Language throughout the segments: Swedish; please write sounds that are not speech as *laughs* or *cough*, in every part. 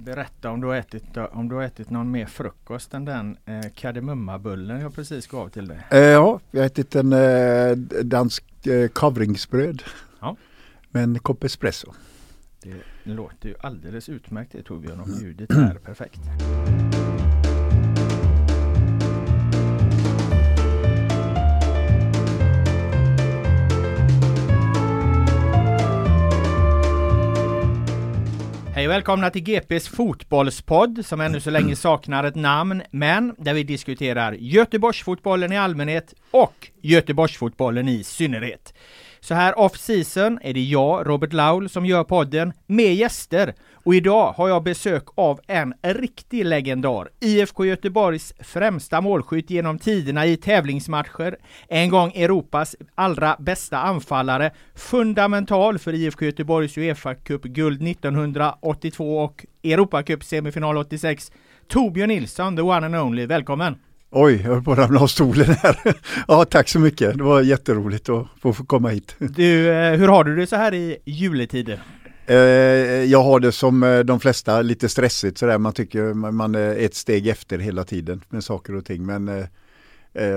Berätta om du har ätit, om du har ätit någon mer frukost än den eh, kardemummabullen jag precis gav till dig. Eh, ja, jag har ätit en eh, dansk eh, kavringsbröd. Ja. Med en kopp espresso. Det låter ju alldeles utmärkt det Torbjörn och ljudet är perfekt. Hej och välkomna till GPs fotbollspodd som ännu så länge saknar ett namn men där vi diskuterar Göteborgsfotbollen i allmänhet och Göteborgsfotbollen i synnerhet. Så här off season är det jag, Robert Laul, som gör podden med gäster. Och idag har jag besök av en riktig legendar. IFK Göteborgs främsta målskytt genom tiderna i tävlingsmatcher. En gång Europas allra bästa anfallare. Fundamental för IFK Göteborgs Uefa Cup-guld 1982 och Europacup semifinal 86. Torbjörn Nilsson, the one and only. Välkommen! Oj, jag höll på att ramla av stolen här. *laughs* ja, tack så mycket. Det var jätteroligt att få, komma hit. Du, eh, hur har du det så här i juletider? Eh, jag har det som eh, de flesta, lite stressigt sådär. Man tycker man är ett steg efter hela tiden med saker och ting. Men,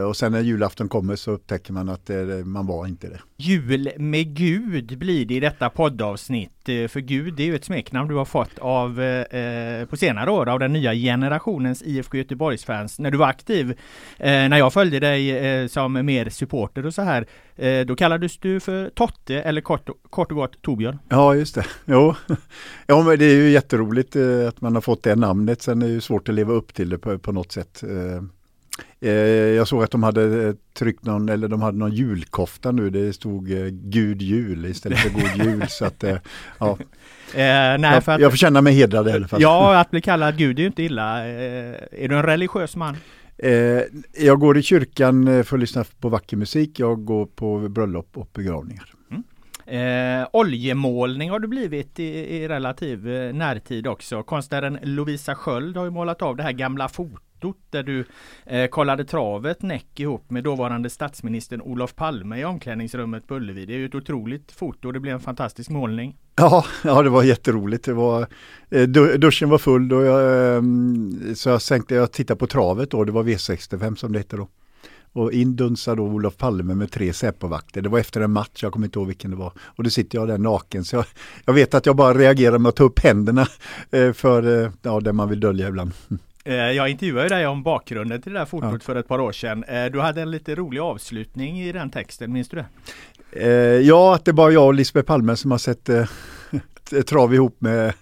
och sen när julafton kommer så upptäcker man att eh, man var inte det. Jul med Gud blir det i detta poddavsnitt. Eh, För Gud är ju ett smeknamn du har fått av eh, eh, på senare år av den nya generationens IFK Göteborgsfans. När du var aktiv, eh, när jag följde dig eh, som mer supporter och så här, eh, då kallades du för Totte eller kort, kort och gott Torbjörn. Ja, just det. *laughs* Jo. ja, men det är ju jätteroligt eh, att man har fått det namnet. Sen är det ju svårt att leva upp till det på, på något sätt. Eh, jag såg att de hade eh, tryckt någon, eller de hade någon julkofta nu. Det stod eh, Gud jul istället för God jul. så att, ja. *laughs* Eh, nej, jag, för att, jag får känna mig hedrad i alla fall. ja, att bli kallad Gud är ju inte illa. Eh, är du en religiös man? Eh, jag går i kyrkan för att lyssna på vacker musik. Jag går på bröllop och begravningar. Eh, oljemålning har du blivit i, i relativ närtid också. Konstnären Lovisa Sköld har ju målat av det här gamla fotot där du eh, kollade travet näck ihop med dåvarande statsministern Olof Palme i omklädningsrummet på Ullevi. Det är ju ett otroligt foto och det blev en fantastisk målning. Ja, ja det var jätteroligt. Det var, eh, duschen var full då jag, eh, så jag sänkte, jag tittade på travet då, det var V65 som det hette då. Och in dunsade då Olof Palme med tre Säpovakter. Det var efter en match, jag kommer inte ihåg vilken det var. Och då sitter jag där naken. Så jag, jag vet att jag bara reagerar med att ta upp händerna eh, för eh, ja, det man vill dölja ibland. Eh, jag intervjuade ju dig om bakgrunden till det där fotot Ja. för ett par år sedan. Eh, du hade en lite rolig avslutning i den texten, minns du det? Eh, ja, att det är bara jag och Lisbeth Palme som har sett *laughs* trav ihop med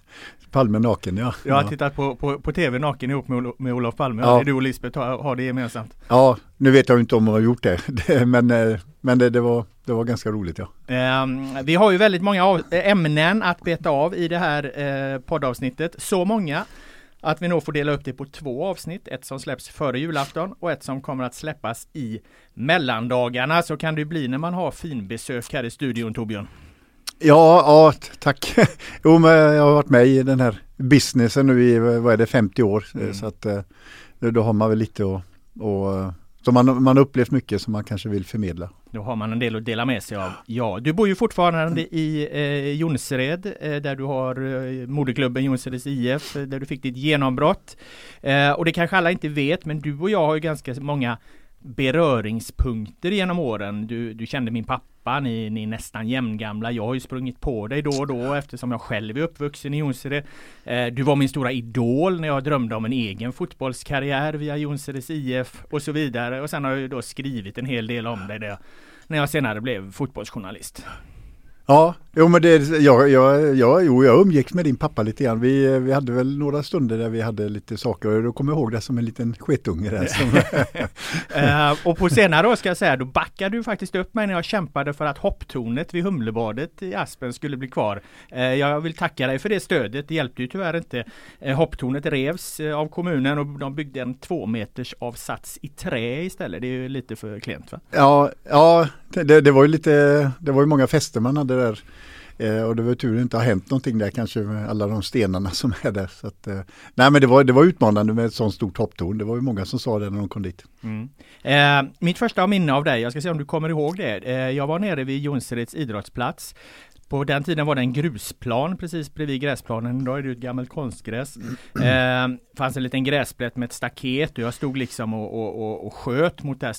Palme naken. Ja, Jag har tittat på, på, på TV naken ihop med, Olo- med Olof Palme. Ja. Du och Lisbeth har, har det gemensamt. ja, nu vet jag inte om jag har gjort det, *laughs* det men, men det, det, var, det var ganska roligt. Ja. Ehm, vi har ju väldigt många ämnen att beta av i det här eh, poddavsnittet. Så många att vi nog får dela upp det på två avsnitt. Ett som släpps före julafton och ett som kommer att släppas i mellandagarna. Så kan det bli när man har finbesök här i studion Torbjörn. Ja, ja tack. *laughs* jo, men jag har varit med i den här businessen nu i, vad är det, 50 år. Mm. Så att då har man väl lite att och, så man, man upplevt mycket som man kanske vill förmedla. Då har man en del att dela med sig av. Ja, du bor ju fortfarande i eh, Jonsered eh, där du har eh, moderklubben Jonsereds IF eh, där du fick ditt genombrott. Eh, och det kanske alla inte vet men du och jag har ju ganska många beröringspunkter genom åren. Du, du kände min pappa, ni, ni är nästan jämngamla. Jag har ju sprungit på dig då och då eftersom jag själv är uppvuxen i Jonsered. Eh, du var min stora idol när jag drömde om en egen fotbollskarriär via Jonseres IF och så vidare. Och sen har jag då skrivit en hel del om dig när jag senare blev fotbollsjournalist. Ja, jo men det, jag, jag, jag, jo, jag umgicks med din pappa lite grann. Vi, vi hade väl några stunder där vi hade lite saker och då kommer jag ihåg det som en liten sketunge där. Som... uh, *laughs* och på senare år ska jag säga, då backade du faktiskt upp mig när jag kämpade för att hopptornet vid Humlebadet i Aspen skulle bli kvar. Uh, jag vill tacka dig för det stödet. Det hjälpte ju tyvärr inte. Uh, hopptornet revs av kommunen och de byggde en två meters avsats i trä istället. Det är ju lite för klent va? Ja, ja det, det var ju lite, det var ju många fester man hade där. Eh, och det var tur att det inte har hänt någonting där kanske med alla de stenarna som är där. Så att, eh, nej men det var, det var utmanande med ett sånt stort hopptorn. Det var ju många som sa det när de kom dit. Mm. Eh, mitt första minne av dig, jag ska se om du kommer ihåg det. Eh, jag var nere vid Jonsereds idrottsplats. På den tiden var det en grusplan precis bredvid gräsplanen. Idag är det ett gammalt konstgräs. Eh, fanns en liten gräsplätt med ett staket och jag stod liksom och, och, och, och sköt mot det här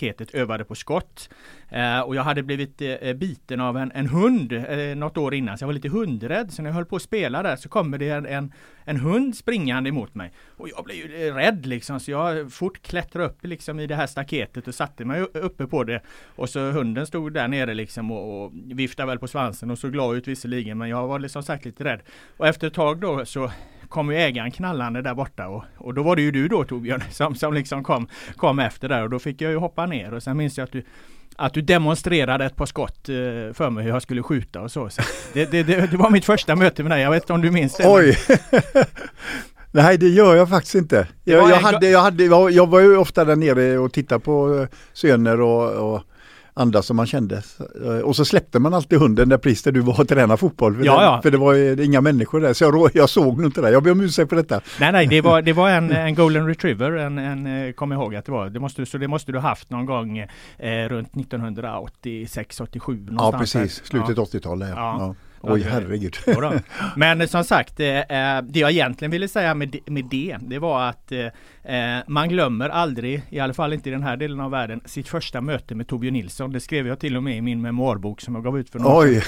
staketet, övade på skott. Eh, och jag hade blivit eh, eh, biten av en, en hund eh, något år innan, så jag var lite hundrädd. Så när jag höll på att spela där så kommer det en, en, en hund springande emot mig. Och jag blev ju eh, rädd liksom, så jag eh, fort klättrade upp liksom i det här staketet och satte mig uppe på det. Och så hunden stod där nere liksom och, och viftade väl på svansen och såg glad ut visserligen, men jag var liksom sagt lite rädd. Och efter ett tag då så kom ju ägaren knallande där borta och, och då var det ju du då Torbjörn *laughs* som, som liksom kom, kom efter där och då fick jag ju hoppa ner och sen minns jag att du att du demonstrerade ett par skott eh, för mig hur jag skulle skjuta och så. så det, det, det, det, var mitt första möte med dig, jag vet inte om du minns det? Oj! *laughs* Nej det gör jag faktiskt inte. Jag, jag, hade, jag, hade, jag var ju ofta där nere och tittade på eh, söner och, och andra som man kände. Och så släppte man alltid hunden där precis där du var och tränade fotboll. För, ja, det, ja. för det var inga människor där. Så jag, jag såg nog inte det. Jag ber om ursäkt för detta. Nej, nej, det var, *laughs* det var en, en golden retriever, en, en, eh, kom ihåg att det var. Det måste, så det måste du haft någon gång eh, runt 1986-87. Ja, precis. Slutet ja. 80-talet. Ja. Ja. Oj herregud. Men som sagt, eh, eh, det jag egentligen ville säga med, det, det var att eh, man glömmer aldrig, i alla fall inte i den här delen av världen, sitt första möte med Torbjörn Nilsson. Det skrev jag till och med i min memoarbok som jag gav ut för några Oj!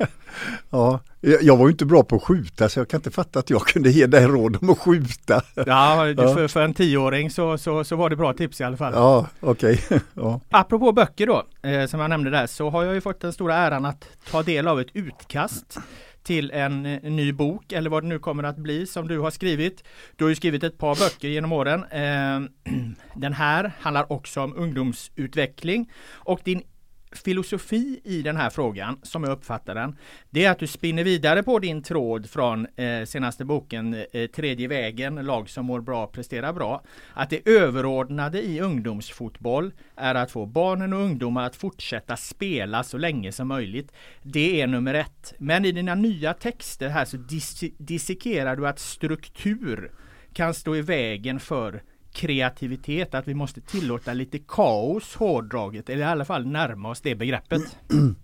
*laughs* ja, jag var ju inte bra på att skjuta så jag kan inte fatta att jag kunde ge dig råd om att skjuta. Ja, för, för en tioåring så, så, så var det bra tips i alla fall. Ja, okej. Okay. *laughs* ja. Apropå böcker då, som jag nämnde där, så har jag ju fått den stora äran att ta del av ett utkast till en, en, ny bok eller vad det nu kommer att bli som du har skrivit. Du har ju skrivit ett par böcker genom åren. Eh, *clears throat* den här handlar också om ungdomsutveckling och din filosofi i den här frågan, som jag uppfattar den, det är att du spinner vidare på din tråd från eh, senaste boken eh, Tredje vägen, lag som mår bra presterar bra. Att det överordnade i ungdomsfotboll är att få barnen och ungdomar att fortsätta spela så länge som möjligt. Det är nummer ett. Men i dina nya texter här så dis dissekerar du att struktur kan stå i vägen för kreativitet, att vi måste tillåta lite kaos hårdraget, eller i alla fall närma oss det begreppet. *clears throat*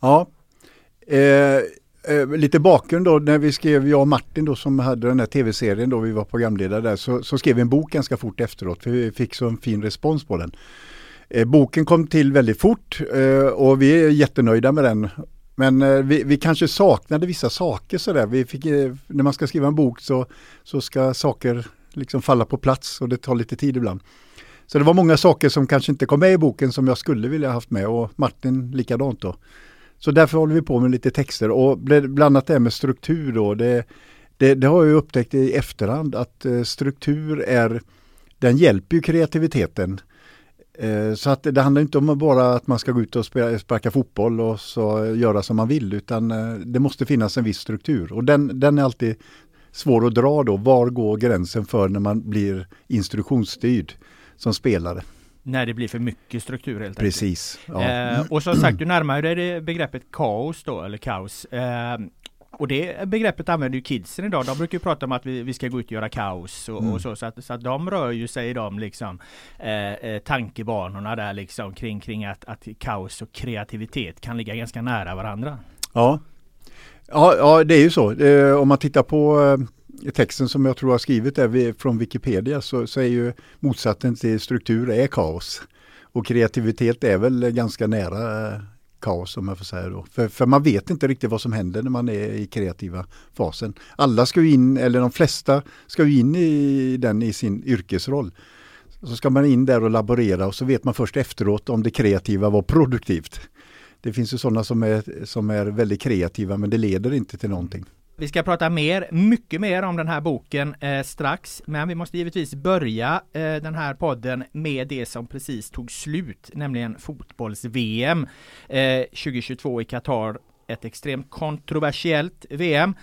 Ja, eh, eh, lite bakgrund då när vi skrev, jag och Martin då som hade den här tv-serien då vi var programledare där, så, så skrev vi en bok ganska fort efteråt för vi fick så en fin respons på den. Eh, boken kom till väldigt fort eh, och vi är jättenöjda med den. Men eh, vi, vi, kanske saknade vissa saker sådär. Vi fick, eh, när man ska skriva en bok så, så ska saker liksom falla på plats och det tar lite tid ibland. Så det var många saker som kanske inte kom med i boken som jag skulle vilja haft med och Martin likadant då. Så därför håller vi på med lite texter och bland annat det här med struktur då. Det, det, det har jag upptäckt i efterhand att eh, struktur är, den hjälper ju kreativiteten. Eh, så att det handlar inte om bara att man ska gå ut och sparka fotboll och så eh, göra som man vill utan det måste finnas en viss struktur och den, den är alltid svår att dra då. Var går gränsen för när man blir instruktionsstyrd som spelare? När det blir för mycket struktur helt Precis. Ja. enkelt. Eh, och som sagt, du närmar dig det begreppet kaos då, eller kaos. Eh, och det begreppet använder ju kidsen idag. De brukar ju prata om att vi, vi ska gå ut och göra kaos och, Mm. och så. Så att, så att de rör ju sig i de liksom eh, eh, tankebanorna där liksom kring, kring att, att kaos och kreativitet kan ligga ganska nära varandra. Ja. Ja, ja, det är ju så. Eh, om man tittar på eh, texten som jag tror har skrivit där vi- från Wikipedia så, så är ju motsatsen till struktur är kaos. Och kreativitet är väl ganska nära eh, kaos om jag får säga då. För, för man vet inte riktigt vad som händer när man är i kreativa fasen. Alla ska ju in, eller de flesta ska ju in i den i sin yrkesroll. Så ska man in där och laborera och så vet man först efteråt om det kreativa var produktivt. Det finns ju sådana som är, som är väldigt kreativa men det leder inte till någonting. Vi ska prata mer, mycket mer om den här boken eh, strax, men vi måste givetvis börja eh, den här podden med det som precis tog slut, nämligen fotbolls-VM eh, 2022 i Qatar. Ett extremt kontroversiellt VM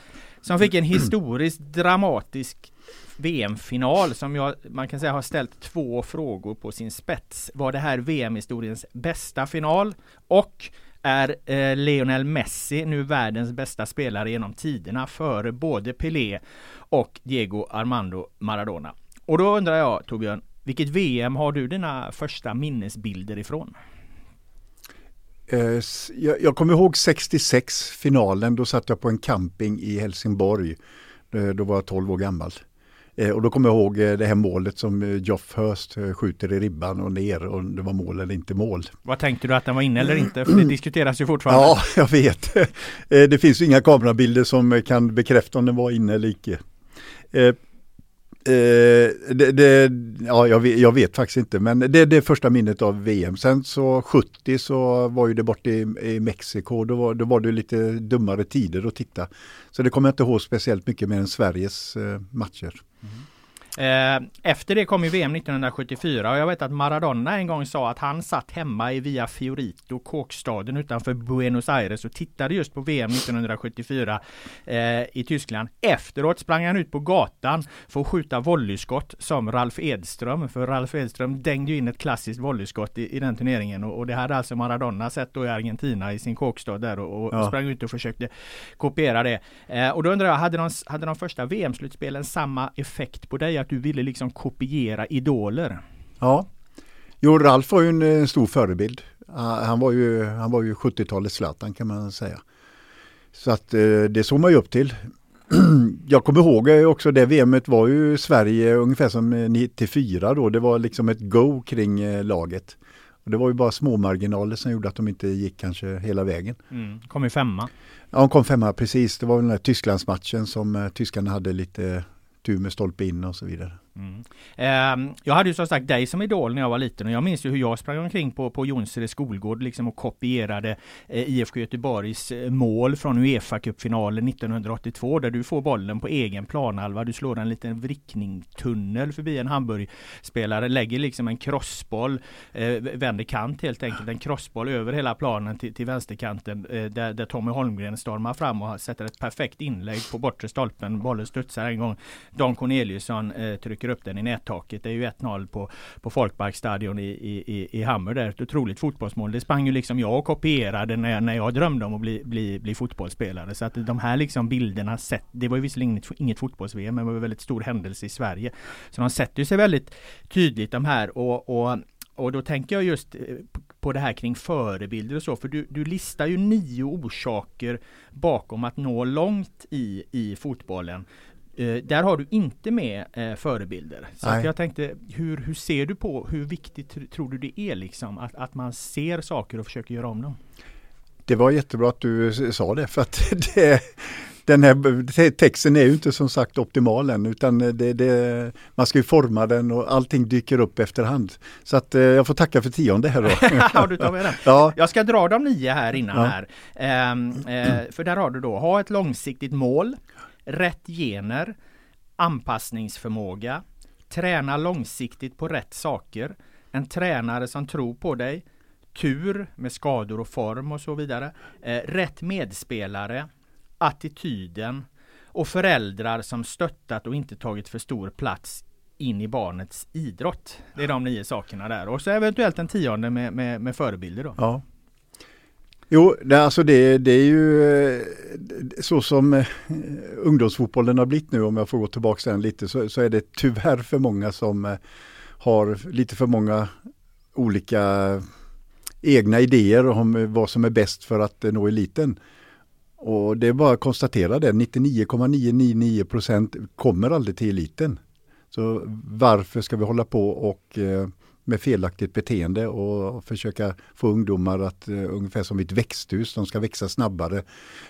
som fick en historiskt dramatisk VM-final som jag, man kan säga har ställt två frågor på sin spets. Var det här VM-historiens bästa final? Och är eh, Lionel Messi nu världens bästa spelare genom tiderna före både Pelé och Diego Armando Maradona? Och då undrar jag Torbjörn, vilket VM har du dina första minnesbilder ifrån? Eh, jag, jag kommer ihåg 66 finalen, då satt jag på en camping i Helsingborg. Eh, då var jag 12 år gammal. Eh, Och då kommer jag ihåg eh, det här målet som eh, Geoff Hurst eh, skjuter i ribban och ner och det var mål eller inte mål. Vad tänkte du att den var inne eller inte? För det diskuteras ju fortfarande. Ja, *laughs* jag vet. Eh, Det finns ju inga kamerabilder som eh, kan bekräfta om den var inne eller icke. Eh, eh, det, det, ja, jag vet, jag vet faktiskt inte, men det är det första minnet av VM. Sen så 70 så var ju det borta i, i Mexiko, då var, då var det lite dummare tider att titta. Så det kommer jag inte ihåg speciellt mycket mer än Sveriges eh, matcher. Eh, Efter det kom ju VM 1974 och jag vet att Maradona en gång sa att han satt hemma i Via Fiorito, kåkstaden utanför Buenos Aires och tittade just på VM 1974 eh, i Tyskland. Efteråt sprang han ut på gatan för att skjuta volleyskott som Ralf Edström. För Ralf Edström dängde ju in ett klassiskt volleyskott i, i den turneringen och, och det hade alltså Maradona sett då i Argentina i sin kåkstad där och, och Ja. sprang ut och försökte kopiera det. Eh, och då undrar jag, hade de, hade de första VM-slutspelen samma effekt på dig? Att du ville liksom kopiera idoler? Ja, jo Ralf var ju en eh, stor förebild. Ah, Han var ju, han var ju 70-talets Zlatan kan man säga. Så att eh, det såg man ju upp till. *clears throat* Jag kommer ihåg eh, också det VMet var ju Sverige ungefär som eh, 94 då. Det var liksom ett go kring laget. Och det var ju bara små marginaler som gjorde att de inte gick kanske hela vägen. Mm. Kom ju femma. Ja, de kom femma precis. Det var den här Tysklandsmatchen som tyskarna hade lite tur med stolpe in och så vidare. Mm. Eh, jag hade ju som sagt dig som idol när jag var liten och jag minns ju hur jag sprang omkring på, på Jonsered skolgård liksom och kopierade eh, IFK Göteborgs eh, mål från Uefa-cupfinalen 1982 där du får bollen på egen planhalva. Du slår en liten vrickningstunnel förbi en Hamburgspelare, lägger liksom en crossboll, eh, vänder kant helt enkelt, en crossboll över hela planen till, till vänsterkanten eh, där, där Tommy Holmgren stormar fram och sätter ett perfekt inlägg på bortre stolpen. Bollen studsar en gång. Dan Corneliusson eh, trycker upp den i nättaket. Det är ju 1-0 på, på Folkparkstadion i, i, i, i Hammer är Ett otroligt fotbollsmål. Det sprang ju liksom jag och kopierade när jag, när jag drömde om att bli, bli, bli fotbollsspelare. Så att de här liksom bilderna sett, det var ju visserligen inget, inget fotbolls-VM men det var en väldigt stor händelse i Sverige. Så de sätter ju sig väldigt tydligt de här och, och och då tänker jag just eh, på det här kring förebilder och så, för du, du listar ju nio orsaker bakom att nå långt i, i fotbollen. Eh, där har du inte med eh, förebilder. Så jag tänkte, hur, hur ser du på, hur viktigt tr- tror du det är liksom att, att man ser saker och försöker göra om dem? Det var jättebra att du sa det för att *laughs* det, den här te- texten är ju inte som sagt optimal än utan det, det, man ska ju forma den och allting dyker upp efterhand. Så att eh, jag får tacka för tionde här då. *laughs* Ja, du tar med den. Ja, Jag ska dra de nio här innan Ja. här. Ehm, eh, för där har du då, ha ett långsiktigt mål, rätt gener, anpassningsförmåga, träna långsiktigt på rätt saker, en tränare som tror på dig, tur med skador och form och så vidare, eh, rätt medspelare, attityden och föräldrar som stöttat och inte tagit för stor plats in i barnets idrott. Det är de nio sakerna där och så eventuellt en tionde med, med, med förebilder då. Ja. Jo, det, alltså det, det är ju eh, så som eh, ungdomsfotbollen har blivit nu om jag får gå tillbaka den lite så, så är det tyvärr för många som eh, har lite för många olika egna idéer om vad som är bäst för att nå eliten. Och det är bara att konstatera det, 99,999 procent kommer aldrig till eliten. Så varför ska vi hålla på och med felaktigt beteende och försöka få ungdomar att, uh, ungefär som i ett växthus, de ska växa snabbare.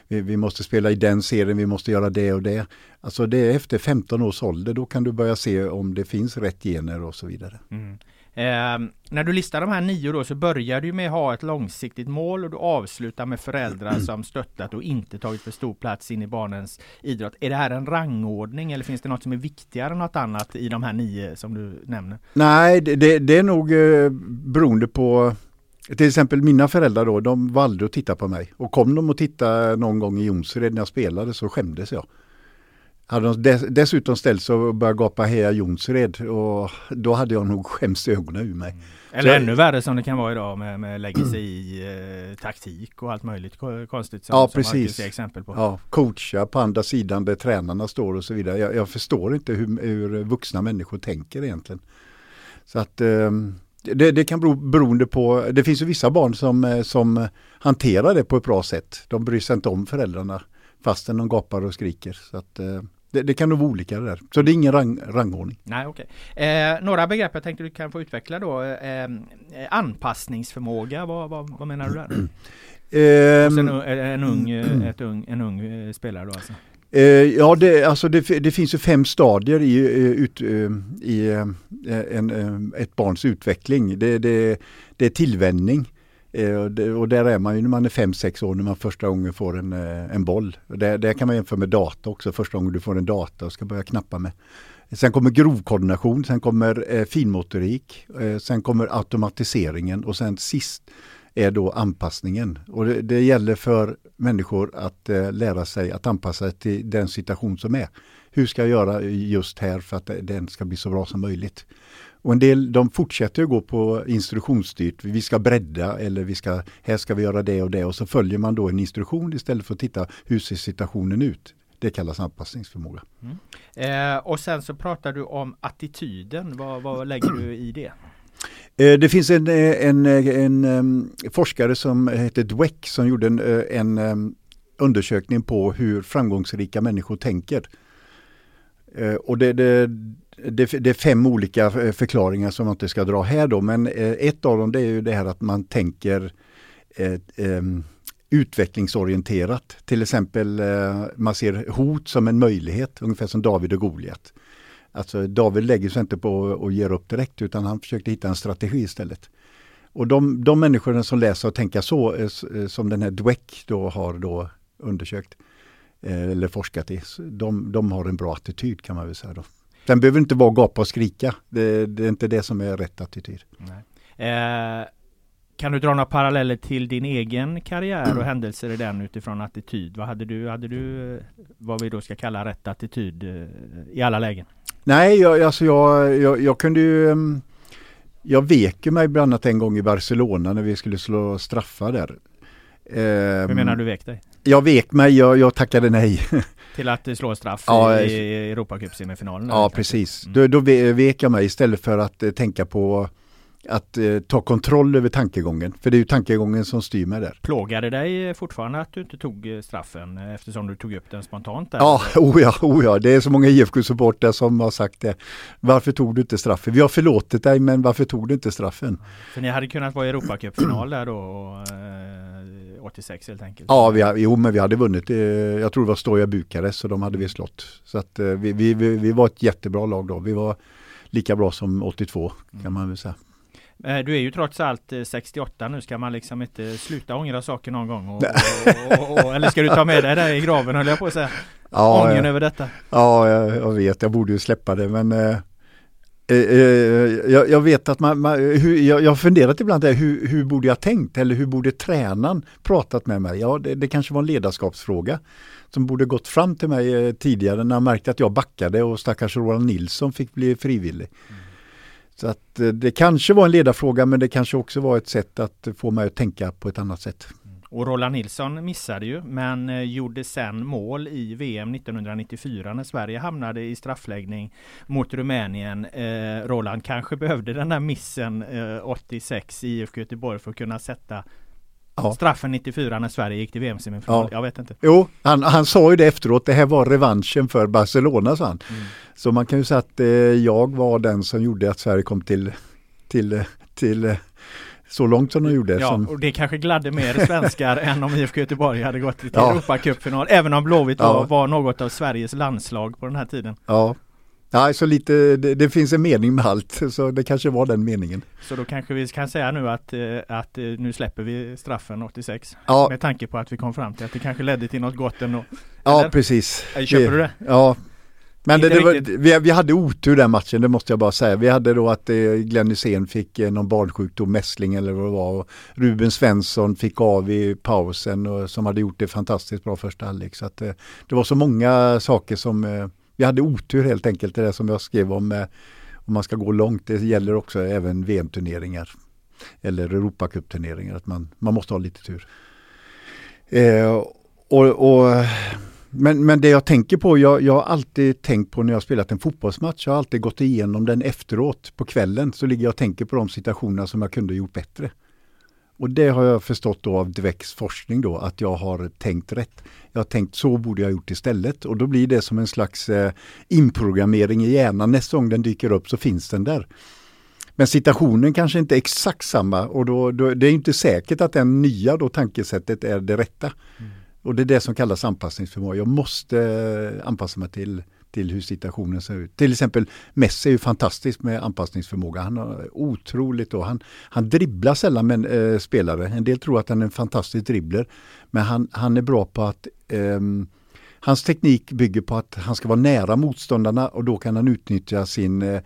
Vi, vi, måste spela i den serien, vi måste göra det och det. Alltså det är efter 15 års ålder, då kan du börja se om det finns rätt gener och så vidare. Mm. Eh, när du listar de här nio då så börjar du med att ha ett långsiktigt mål och du avslutar med föräldrar som stöttat och inte tagit för stor plats in i barnens idrott. Är det här en rangordning eller finns det något som är viktigare än något annat i de här nio som du nämner? Nej, det, det är nog eh, beroende på till exempel mina föräldrar då, de valde att titta på mig. Och kom de och titta någon gång i Jonsered när jag spelade så skämdes jag. Hade de dess, dessutom ställt sig och börjat gapa Heja Jonsred och då hade jag nog skämts ögonen ur mig. Eller så, ännu värre som det kan vara idag med, med lägga sig i eh, taktik och allt möjligt konstigt som, ja, som precis. exempel på. Ja, coacha på andra sidan där tränarna står och så vidare. Jag, jag förstår inte hur, hur, vuxna människor tänker egentligen. Så att eh, det, det, kan bero beroende på, det finns ju vissa barn som, eh, som hanterar det på ett bra sätt. De bryr sig inte om föräldrarna fastän de gapar och skriker. Så att, eh, det, det, kan nog vara olika det där. Så det är ingen rang, rangordning. Nej, okej. Okay. Eh, några begrepp jag tänkte du kan få utveckla då. Eh, anpassningsförmåga, vad, vad, vad menar du där? *clears throat* Mm. en, en, ung, *clears throat* eh, ett ung, en ung eh, spelare då alltså? Eh, ja, det, alltså det, det, finns ju fem stadier i, ut, i en, ett barns utveckling. Det, det, det är tillvänjning. Eh, och där är man ju när man är 5-6 år när man första gången får en, eh, en boll. Där, där kan man jämföra med data också, första gången du får en data och ska börja knappa med. Sen kommer grovkoordination, sen kommer eh, finmotorik, eh, sen kommer automatiseringen och sen sist är då anpassningen. Och det, det gäller för människor att eh, lära sig att anpassa sig till den situation som är. Hur ska jag göra just här för att den ska bli så bra som möjligt? Och en del de fortsätter att gå på instruktionsstyrt. Vi ska bredda eller vi ska, här ska vi göra det och det och så följer man då en instruktion istället för att titta hur ser situationen ut. Det kallas anpassningsförmåga. Mm. Eh, och sen så pratar du om attityden. Vad, vad lägger du i det? *clears throat* Eh, det finns en, eh, en, en, en um, forskare som heter Dweck som gjorde en, eh, en um, undersökning på hur framgångsrika människor tänker. Och det, det, det, det, är fem olika eh, förklaringar som man inte ska dra här då, men eh, ett av dem det är ju det här att man tänker eh, eh, utvecklingsorienterat. Till exempel eh, man ser hot som en möjlighet, ungefär som David och Goliat. Alltså David lägger sig inte på och ger upp direkt utan han försökte hitta en strategi istället. Och de, de människorna som läser och tänker så, eh, som den här Dweck då har då undersökt eller forskat i, de, de har en bra attityd kan man väl säga. Då. Den behöver inte vara gapa och skrika. Det, det, är inte det som är rätt attityd. Eh, kan du dra några paralleller till din egen karriär och *clears throat* händelser i den utifrån attityd? Vad hade du, hade du vad vi då ska kalla rätt attityd eh, i alla lägen? Nej, jag, alltså jag, jag, jag kunde ju mm, jag vek mig bland annat en gång i Barcelona när vi skulle slå straffar där. Hur menar du vek dig? Jag vek mig, jag, jag tackade nej. *laughs* Till att slå straff ja, i, i Europacup-semifinalen? Ja, precis. Mm. Då, då vek jag mig istället för att eh, tänka på att eh, ta kontroll över tankegången. För det är ju tankegången som styr mig där. Plågar det dig fortfarande att du inte tog eh, straffen eh, eftersom du tog upp den spontant? Där? Ja, *laughs* oh ja, oh ja, det är så många IFK-supportrar som har sagt det. Varför tog du inte straffen? Vi har förlåtit dig men varför tog du inte straffen? För ni hade kunnat vara i Europacup-final där då? Och, 86 helt enkelt? Ja, vi, jo men vi hade vunnit. Jag tror det var Stoja Bukarest så de hade vi slått. Så att vi, vi, vi, var ett jättebra lag då. Vi var lika bra som 82 kan man väl säga. Eh, du är ju trots allt 68 eh, nu, ska man liksom inte sluta ångra saker någon gång? Och, och, och, eller ska du ta med dig det i graven höll jag på att säga? Ja, Ången över detta? Ja, jag, jag, vet, jag borde ju släppa det men eh, Eh, jag, jag, vet att man, man hur, jag, jag har funderat ibland där, hur, hur borde jag tänkt eller hur borde tränaren pratat med mig? Ja, det, det kanske var en ledarskapsfråga som borde gått fram till mig eh, tidigare när han märkte att jag backade och stackars Roland Nilsson fick bli frivillig. Mm. Så att det kanske var en ledarfråga men det kanske också var ett sätt att få mig att tänka på ett annat sätt. Och Roland Nilsson missade ju, men eh, gjorde sen mål i VM 1994 när Sverige hamnade i straffläggning mot Rumänien. Eh, Roland kanske behövde den där missen eh, 86 i IFK Göteborg för att kunna sätta Ja. Straffen 94 när Sverige gick till VM-semifinal. Ja. Jag vet inte. Jo, han, han sa ju det efteråt. Det här var revanschen för Barcelona, sa han. Mm. Så man kan ju säga att eh, jag var den som gjorde att Sverige kom till, till, till så långt som de gjorde. Ja, som... och det kanske gladde mer *laughs* svenskar än om IFK Göteborg hade gått till ja. Europacupfinal. Även om Blåvitt ja. var något av Sveriges landslag på den här tiden. Ja, Ja, så lite, det, det, finns en mening med allt, så det kanske var den meningen. Så då kanske vi kan säga nu att, eh, att eh, nu släpper vi straffen 86? Ja. Med tanke på att vi kom fram till att det kanske ledde till något gott ändå? Ja, precis. Köper du det? Ja, men det, det var, vi, vi, hade otur den matchen, det måste jag bara säga. Vi hade då att eh, Glenn Hysén fick eh, någon barnsjukdom, mässling eller vad det var. Och Ruben Svensson fick av i pausen och, som hade gjort det fantastiskt bra första halvlek. Så att, eh, det var så många saker som eh, vi hade otur helt enkelt. Det där som jag skrev om, eh, om man ska gå långt. Det gäller också även VM-turneringar eller Europacupturneringar. Att man, man måste ha lite tur. Eh, och, och men, men det jag tänker på, jag, jag har alltid tänkt på när jag spelat en fotbollsmatch, jag har alltid gått igenom den efteråt på kvällen, så ligger jag och tänker på de situationerna som jag kunde gjort bättre. Och det har jag förstått då av Dweck's forskning då, att jag har tänkt rätt. Jag har tänkt så borde jag gjort istället och då blir det som en slags eh, inprogrammering i hjärnan. Nästa gång den dyker upp så finns den där. Men situationen kanske inte är exakt samma och då, då det är inte säkert att den nya då tankesättet är det rätta. Mm. Och det är det som kallas anpassningsförmåga. Jag måste eh, anpassa mig till, till hur situationen ser ut. Till exempel Messi är ju fantastisk med anpassningsförmåga. Han har otroligt då. Han, han dribblar sällan med eh, spelare. En del tror att han är en fantastisk dribbler. Men han, han är bra på att eh, Hans teknik bygger på att han ska vara nära motståndarna och då kan han utnyttja sin eh,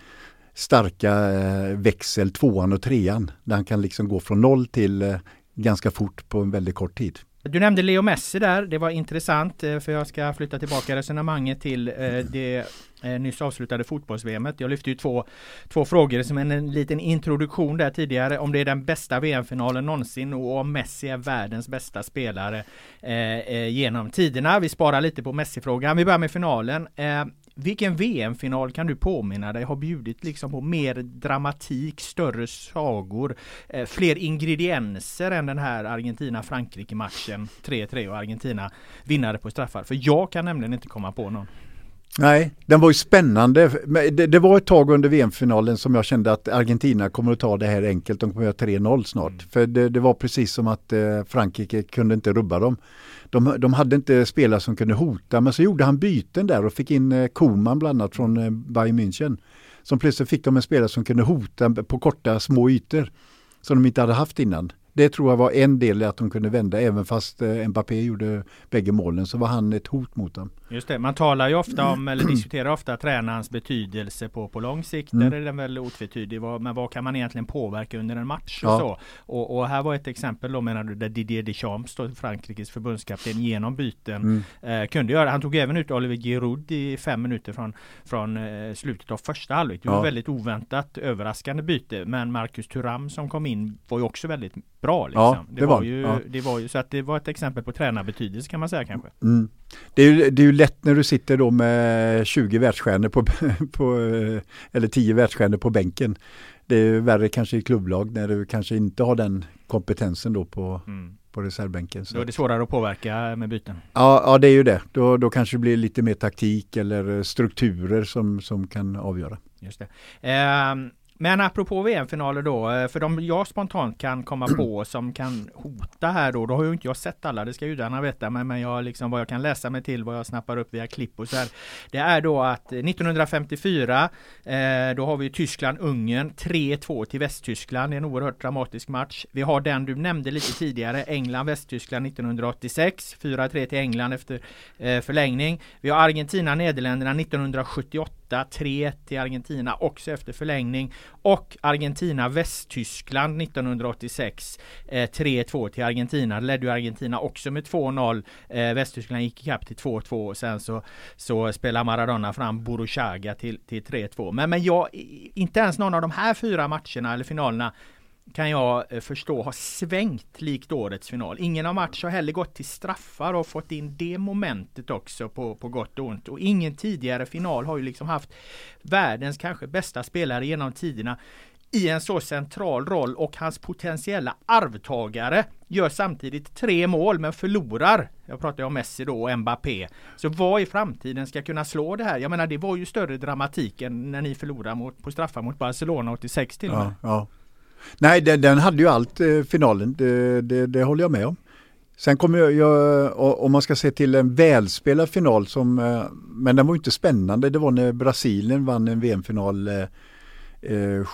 starka eh, växel tvåan och trean. Där han kan liksom gå från noll till eh, ganska fort på en väldigt kort tid. Du nämnde Leo Messi där, det var intressant eh, för jag ska flytta tillbaka resonemanget till eh, det eh, nyss avslutade fotbolls-VMet. Jag lyfte ju två, två frågor som en, en liten introduktion där tidigare om det är den bästa VM-finalen någonsin och om Messi är världens bästa spelare eh, genom tiderna. Vi sparar lite på Messi-frågan. Vi börjar med finalen. Eh, vilken VM-final kan du påminna dig har bjudit liksom på mer dramatik, större sagor, eh, fler ingredienser än den här Argentina-Frankrike-matchen 3-3 och Argentina vinnare på straffar? För jag kan nämligen inte komma på någon. Nej, den var ju spännande. Det, det var ett tag under VM-finalen som jag kände att Argentina kommer att ta det här enkelt. De kommer att göra 3-0 snart. Mm. För det, det, var precis som att eh, Frankrike kunde inte rubba dem de, de hade inte spelare som kunde hota men så gjorde han byten där och fick in eh, Koman bland annat från eh, Bayern München. Som plötsligt fick de en spelare som kunde hota på korta små ytor som de inte hade haft innan. Det tror jag var en del i att de kunde vända. Även fast eh, Mbappé gjorde bägge målen så var han ett hot mot dem. Just det, man talar ju ofta om, eller diskuterar ofta tränarens betydelse på, på lång sikt. Mm. Där är den väl otvetydig. Men vad kan man egentligen påverka under en match och ja. så? Och, och, här var ett exempel då menar du där Didier Deschamps, då, Frankrikes förbundskapten, genom byten mm. eh, kunde göra. Han tog även ut Oliver Giroud i fem minuter från, från eh, slutet av första halvlek. Det var ja. väldigt oväntat, överraskande byte. Men Marcus Thuram som kom in var ju också väldigt bra. Liksom. Ja, det, det, var, var ju, det var ju så att det var ett exempel på tränarbetydelse kan man säga kanske. Mm. Det, är ju, det är ju lätt när du sitter då med 20 världsstjärnor på, *laughs* på, eller 10 världsstjärnor på bänken. Det är värre kanske i klubblag när du kanske inte har den kompetensen då på, mm. på reservbänken. Så. Då är det svårare att påverka med byten. Ja, ja det är ju det. Då, då kanske det blir lite mer taktik eller strukturer som, som kan avgöra. Just det. Eh, men apropå VM-finaler då, eh, för de jag spontant kan komma på *clears throat* som kan hota här då, då har ju inte jag sett alla, det ska judarna veta, men, men jag liksom vad jag kan läsa mig till, vad jag snappar upp via klipp och så här. Det är då att 1954, eh, då har vi Tyskland-Ungern, 3-2 till Västtyskland, det är en oerhört dramatisk match. Vi har den du nämnde lite tidigare, England-Västtyskland 1986, 4-3 till England efter eh, förlängning. Vi har Argentina-Nederländerna 1978 98 3-1 till Argentina också efter förlängning och Argentina-Västtyskland 1986 eh, 3-2 till Argentina. Det ledde ju Argentina också med 2-0. Eh, Västtyskland gick ikapp till 2-2 och sen så, så spelar Maradona fram Borushaga till, till 3-2. Men, men jag, inte ens någon av de här fyra matcherna eller finalerna kan jag eh, förstå har svängt likt årets final. Ingen av matcherna har heller gått till straffar och fått in det momentet också på, på gott och ont. Och ingen tidigare final har ju liksom haft världens kanske bästa spelare genom tiderna i en så central roll och hans potentiella arvtagare gör samtidigt tre mål men förlorar. Jag pratar om Messi då och Mbappé. Så vad i framtiden ska kunna slå det här? Jag menar det var ju större dramatik än när ni förlorade mot, på straffar mot Barcelona 86 till och med. Ja, ja. Nej, den, den, hade ju allt, eh, finalen. Det, det, det, håller jag med om. Sen kommer jag, jag, om man ska se till en välspelad final som, eh, men den var inte spännande. Det var när Brasilien vann en VM-final eh, eh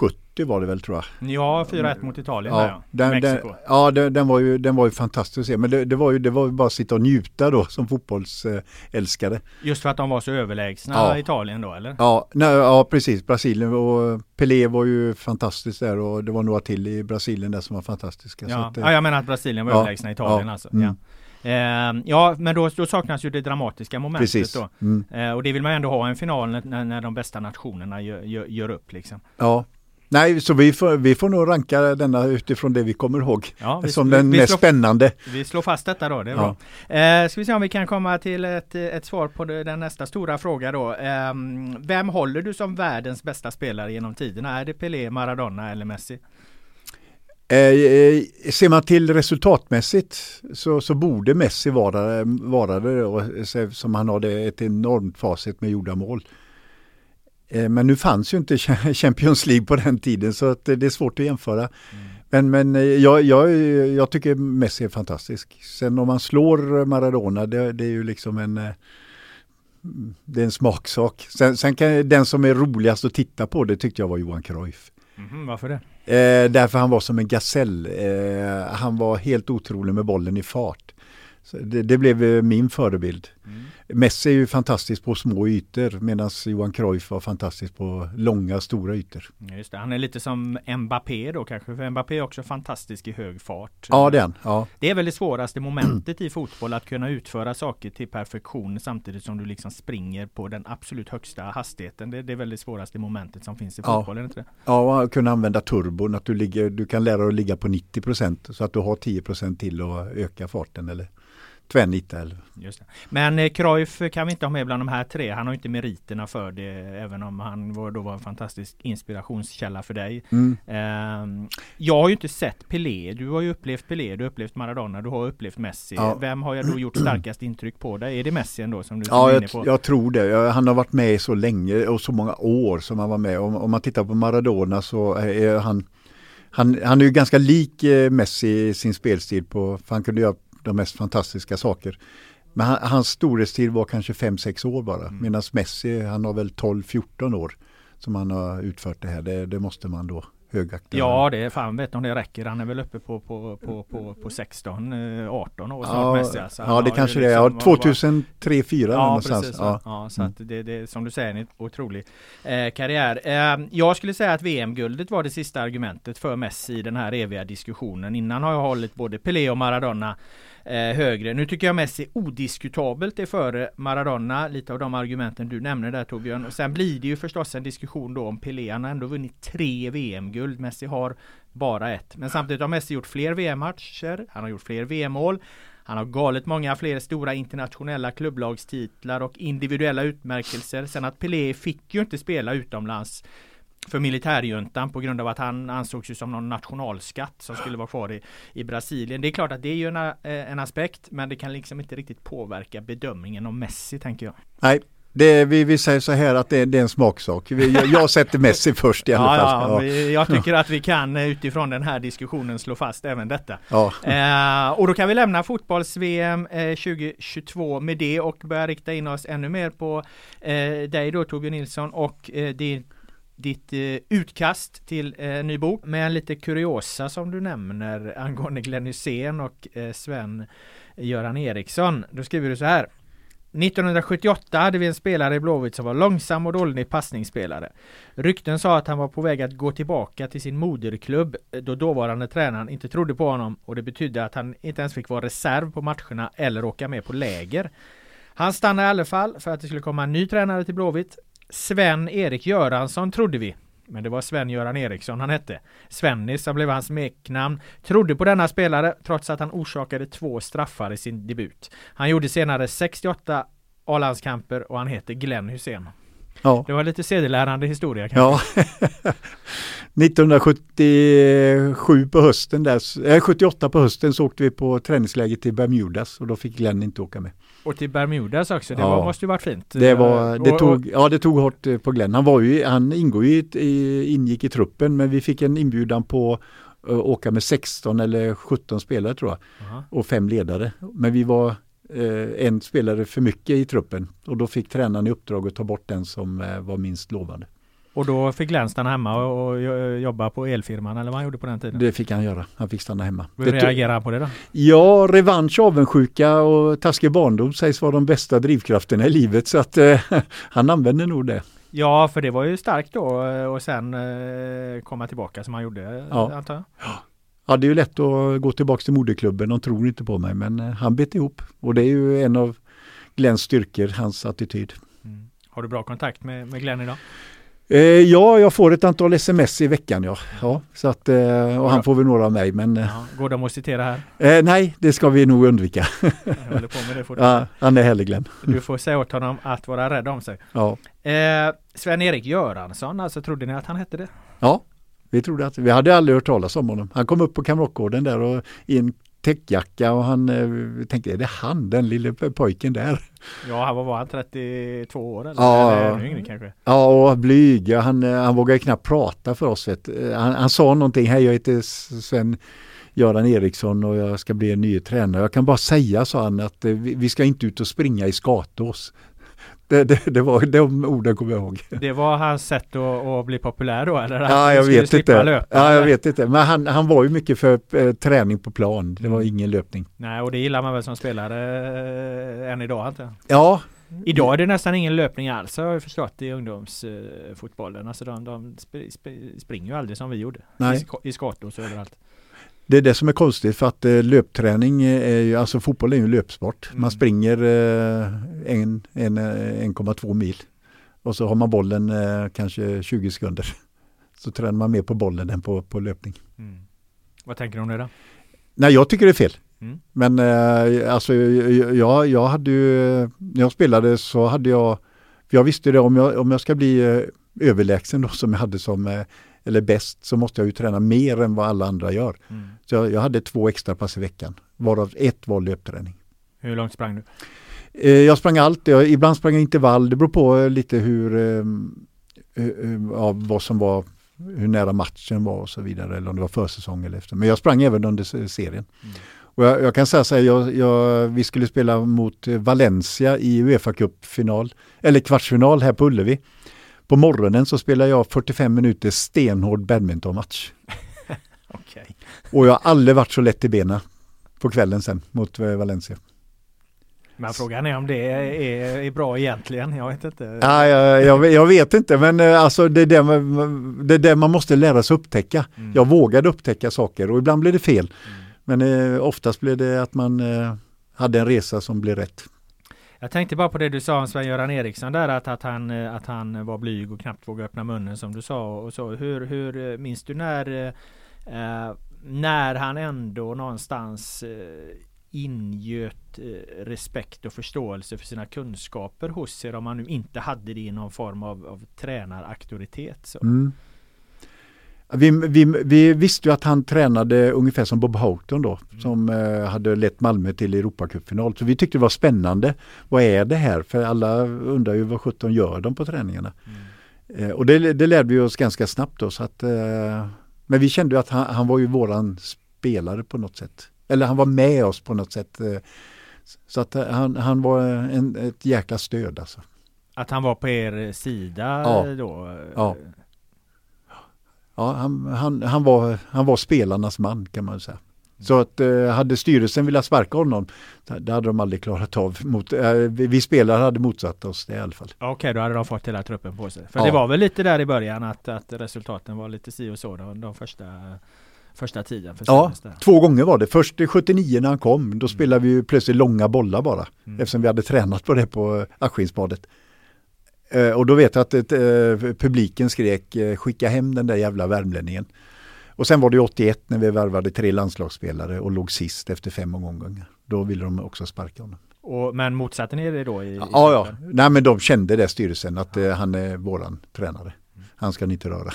70 var det väl tror jag. Ja, 4-1 mot Italien ja, där, ja. Den, Mexiko. Den, ja, den, den, var ju, den var ju fantastisk att se. Men det, det, var ju det var ju bara att sitta och njuta då som fotbollsälskare. Just för att de var så överlägsna ja. Italien då eller? Ja, nej, ja, precis. Brasilien och Pelé var ju fantastisk där och det var några till i Brasilien där som var fantastiska. Ja, att, ja jag menar att Brasilien var ja, överlägsna Italien alltså. Mm. Ja. Eh, ja, men då, då, saknas ju det dramatiska momentet Precis. då. Mm. Eh, och det vill man ändå ha en final när, när de bästa nationerna gör, gör, gör upp liksom. Ja, Nej, så vi får, vi får nog ranka denna utifrån det vi kommer ihåg. Ja, vi, som den vi, mest slår, spännande. Vi slår fast detta då, det är ja. bra. Eh, ska vi se om vi kan komma till ett, ett svar på den nästa stora fråga då. Eh, vem håller du som världens bästa spelare genom tiderna? Är det Pelé, Maradona eller Messi? Eh, eh ser man till resultatmässigt så, så borde Messi vara, vara det och, som han har det, ett enormt facit med gjorda mål. Eh, men nu fanns ju inte *laughs* Champions League på den tiden så att det är svårt att jämföra. Mm. Men, men eh, jag, jag, jag tycker Messi är fantastisk. Sen om man slår Maradona, det, det är ju liksom en eh, det är en smaksak. Sen, sen kan den som är roligast att titta på det tyckte jag var Johan Cruyff. Mm, varför det? Eh, därför han var som en gasell. Eh, han var helt otrolig med bollen i fart. Det, det, blev min förebild. Mm. Messi är ju fantastisk på små ytor medan Johan Cruyff var fantastisk på långa stora ytor. Just det. Han är lite som Mbappé då kanske, för Mbappé är också fantastisk i hög fart. Ja, den. Ja. Det är väl det svåraste momentet i fotboll, att kunna utföra saker till perfektion samtidigt som du liksom springer på den absolut högsta hastigheten. Det, det är väl det svåraste momentet som finns i fotboll, ja. inte det? Ja, och kunna använda turbon, att du, ligger, du kan lära dig att ligga på 90% så att du har 10% till att öka farten eller tvärnittar. Just det. Men eh, Cruyff kan vi inte ha med bland de här tre. Han har inte meriterna för det, även om han var, då var en fantastisk inspirationskälla för dig. Mm. Eh, jag har ju inte sett Pelé. Du har ju upplevt Pelé, du har upplevt Maradona, du har upplevt Messi. Ja. Vem har jag då gjort starkast intryck på dig? Är det Messi ändå som du Ja, jag, jag, tror det. Han har varit med så länge och så många år som han var med. Om, om man tittar på Maradona så är han han, han är ju ganska lik eh, Messi i sin spelstil på, för han kunde göra de mest fantastiska saker. Men han, hans storhetstid var kanske 5-6 år bara. Mm. Medan Messi, han har väl 12-14 år som han har utfört det här. Det, det måste man då högakta. Ja, det är fan vet om det räcker. Han är väl uppe på, på, på, på, på 16, 18 eh, år snart ja, Messi. Alltså. Ja, det kanske det är. Ja, 2003, 2004 ja, någonstans. Precis, ja, ja, så mm. att det, det som du säger en otrolig eh, karriär. Eh, jag skulle säga att VM-guldet var det sista argumentet för Messi i den här eviga diskussionen. Innan har jag hållit både Pelé och Maradona eh, högre. Nu tycker jag Messi odiskutabelt är före Maradona. Lite av de argumenten du nämner där Torbjörn. Och sen blir det ju förstås en diskussion då om Pelé. Han har ändå vunnit tre VM-guld. Messi har bara ett. Men samtidigt har Messi gjort fler VM-matcher. Han har gjort fler VM-mål. Han har galet många fler stora internationella klubblagstitlar och individuella utmärkelser. Sen att Pelé fick ju inte spela utomlands för militärjuntan på grund av att han ansågs ju som någon nationalskatt som skulle vara kvar i, i Brasilien. Det är klart att det är ju en, eh, en aspekt men det kan liksom inte riktigt påverka bedömningen om Messi tänker jag. Nej, det, vi, vi säger så här att det, det är en smaksak. Vi, jag, jag sätter Messi först i alla fall. Ja, ja, jag tycker att vi kan eh, utifrån den här diskussionen slå fast även detta. Eh, och då kan vi lämna fotbolls-VM eh, 2022 med det och börja rikta in oss ännu mer på eh, dig då Torbjörn Nilsson och eh, din ditt eh, utkast till eh, ny bok med lite kuriosa som du nämner angående Glenn Hysén och eh, Sven Göran Eriksson. Då skriver du så här. 1978 hade vi en spelare i Blåvitt som var långsam och dålig passningsspelare. Rykten sa att han var på väg att gå tillbaka till sin moderklubb eh, då dåvarande tränaren inte trodde på honom och det betydde att han inte ens fick vara reserv på matcherna eller åka med på läger. Han stannade i alla fall för att det skulle komma en ny tränare till Blåvitt. Sven-Erik Göransson trodde vi. Men det var Sven-Göran Eriksson han hette. Svennis som blev hans smeknamn. Trodde på denna spelare trots att han orsakade två straffar i sin debut. Han gjorde senare 68 A-landskamper och han heter Glenn Hussein. Ja. Det var lite sedelärande historia kanske. Ja. 1977 *laughs* på hösten där, äh, 78 på hösten så åkte vi på träningsläger till Bermudas och då fick Glenn inte åka med. Och till Bermudas också, det Ja. var, måste ju varit fint. Det var, det Och- tog, ja det tog hårt eh, på Glenn. Han var ju, han ingår ju, i- ingick i truppen men vi fick en inbjudan på att åka med 16 eller 17 spelare tror jag Aha. och fem ledare. Men vi var eh, en spelare för mycket i truppen och då fick tränaren i uppdrag att ta bort den som eh, var minst lovande. Och då fick Glenn stanna hemma och, och jo- jobba på elfirman eller vad han gjorde på den tiden. Det fick han göra. Han fick stanna hemma. Hur reagerade han på det då? Ja, revansch, avundsjuka och taskig barndom sägs vara de bästa drivkrafterna i livet så att eh, *laughs* han använder nog det. Ja, för det var ju starkt då eh, och sen eh, komma tillbaka som han gjorde, eh, Ja. antar jag. Ja, det är ju lätt att gå tillbaka till moderklubben, de tror inte på mig men eh, han bet ihop och det är ju en av Glenns styrkor, hans attityd. Har du bra kontakt med, med Glenn idag? Eh, ja, jag får ett antal sms i veckan ja. ja så att, eh, och han får väl några av mig men eh, Ja. Går de att citera här? eh, nej, det ska vi nog undvika. *laughs* *laughs* Ja, han är härlig Glenn. Du får säga åt honom att vara rädd om sig. Ja. Eh, Sven-Erik Göransson, alltså trodde ni att han hette det? ja, vi trodde att vi hade aldrig hört talas om honom. Han kom upp på Kamratgården där och i en täckjacka och han eh, tänkte, är det han, den lille pojken där? Ja, han var, var han 32 år eller? Ja. eller yngre kanske? Ja, och blyg. Han, eh, han vågade knappt prata för oss. Vet. Han, han sa någonting, hej jag heter Sven Göran Eriksson och jag ska bli en ny tränare. Jag kan bara säga, sa han, att eh, vi vi ska inte ut och springa i Skatås. Det, det, det var de orden kommer jag ihåg. Det var hans sätt att, att bli populär då eller? Ja, jag vet inte. Löpa, Ja, jag vet inte. Men han, han var ju mycket för eh, träning på plan. Det var ingen löpning. Nej, och det gillar man väl som spelare eh, än idag jag. Ja, Idag är det nästan ingen löpning alls har jag förstått i ungdomsfotbollen. Alltså de, de sp- sp- springer ju aldrig som vi gjorde. Nej. I, sk- I Skatås och överallt. Det är det som är konstigt för att eh, löpträning är ju, alltså fotboll är ju en löpsport. Mm. Man springer eh, en, en, eh, 1,2 mil och så har man bollen eh, kanske 20 sekunder. Så tränar man mer på bollen än på, på löpning. Mm. Vad tänker du om det då? Nej, jag tycker det är fel. Mm. Men eh, alltså jag, jag hade ju, när jag spelade så hade jag, jag visste det om jag, om jag ska bli eh, överlägsen då som jag hade som, eh, eller bäst så måste jag ju träna mer än vad alla andra gör. Mm. Så jag, jag hade två extra pass i veckan, varav ett var löpträning. Hur långt sprang du? Eh, jag sprang allt, jag, ibland sprang jag intervall, det beror på eh, lite hur, eh, hur- ja, vad som var, hur nära matchen var och så vidare, eller om det var försäsong eller efter. Men jag sprang även under se- serien. Och jag, jag kan säga så här, jag, jag, vi skulle spela mot eh, Valencia i Uefa Cup-final, eller kvartsfinal här på Ullevi. På morgonen så spelade jag 45 minuter stenhård badmintonmatch. *laughs* Okej. Och jag har aldrig varit så lätt i benen på kvällen sen mot eh, Valencia. Men frågan är om det är, är bra egentligen. Jag vet inte. Ja, jag, jag, jag vet inte men eh, alltså det är det man, det är det man måste lära sig upptäcka. Mm. Jag vågade upptäcka saker och ibland blev det fel. Men eh, oftast blev det att man eh, hade en resa som blev rätt. Jag tänkte bara på det du sa om Sven-Göran Eriksson där att, att, han, eh, att han var blyg och knappt vågade öppna munnen som du sa och så. Hur, hur eh, minns du när eh, eh, när han ändå någonstans eh, ingöt eh, respekt och förståelse för sina kunskaper hos er om man nu inte hade det i någon form av, av tränarauktoritet? Så. Mm. Vi, vi, vi visste ju att han tränade ungefär som Bob Houghton då, som eh, hade lett Malmö till Europacupfinal. Så vi tyckte det var spännande. Vad är det här? För alla undrar ju vad 17 gör de på träningarna. Eh, och det, det lärde vi oss ganska snabbt då. Så att, eh, men vi kände ju att han, han var ju våran spelare på något sätt. Eller han var med oss på något sätt. Eh, så att eh, han, han var en, ett jäkla stöd alltså. Att han var på er sida Ja. då? Ja. Ja, han, han, han, var, han var spelarnas man kan man säga. Så att eh, hade styrelsen velat sparka honom, det hade de aldrig klarat av. Mot, eh, vi spelare hade motsatt oss det i alla fall. Okej, okay, då hade de fått hela truppen på sig. För Ja. det var väl lite där i början att, att resultaten var lite si och så de, de första, första tiden för Ja, två gånger var det. Först i 79 när han kom, då spelade vi plötsligt långa bollar bara. Mm. Eftersom vi hade tränat på det på Askinsbadet. Eh, och då vet jag att ett, eh, publiken skrek eh, skicka hem den där jävla värmlänningen. Och sen var det 81 när vi värvade tre landslagsspelare och låg sist efter fem omgångar. Då ville de också sparka honom. Och, men motsatte ni det då? I, i Ja, ja. truppen? Nej men de kände det styrelsen att eh, han är våran tränare. Han ska ni inte röra.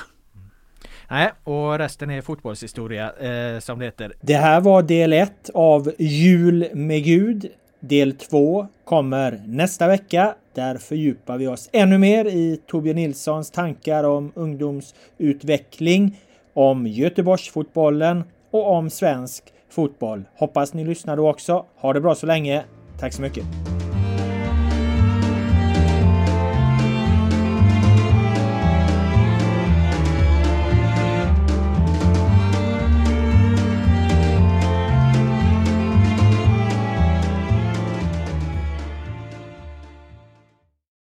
Nej, och resten är fotbollshistoria eh, som det heter. Det här var del 1 av Jul med Gud. Del 2 kommer nästa vecka. Där fördjupar vi oss ännu mer i Torbjörn Nilssons tankar om ungdomsutveckling, om Göteborgsfotbollen och om svensk fotboll. Hoppas ni lyssnar då också. Ha det bra så länge. Tack så mycket.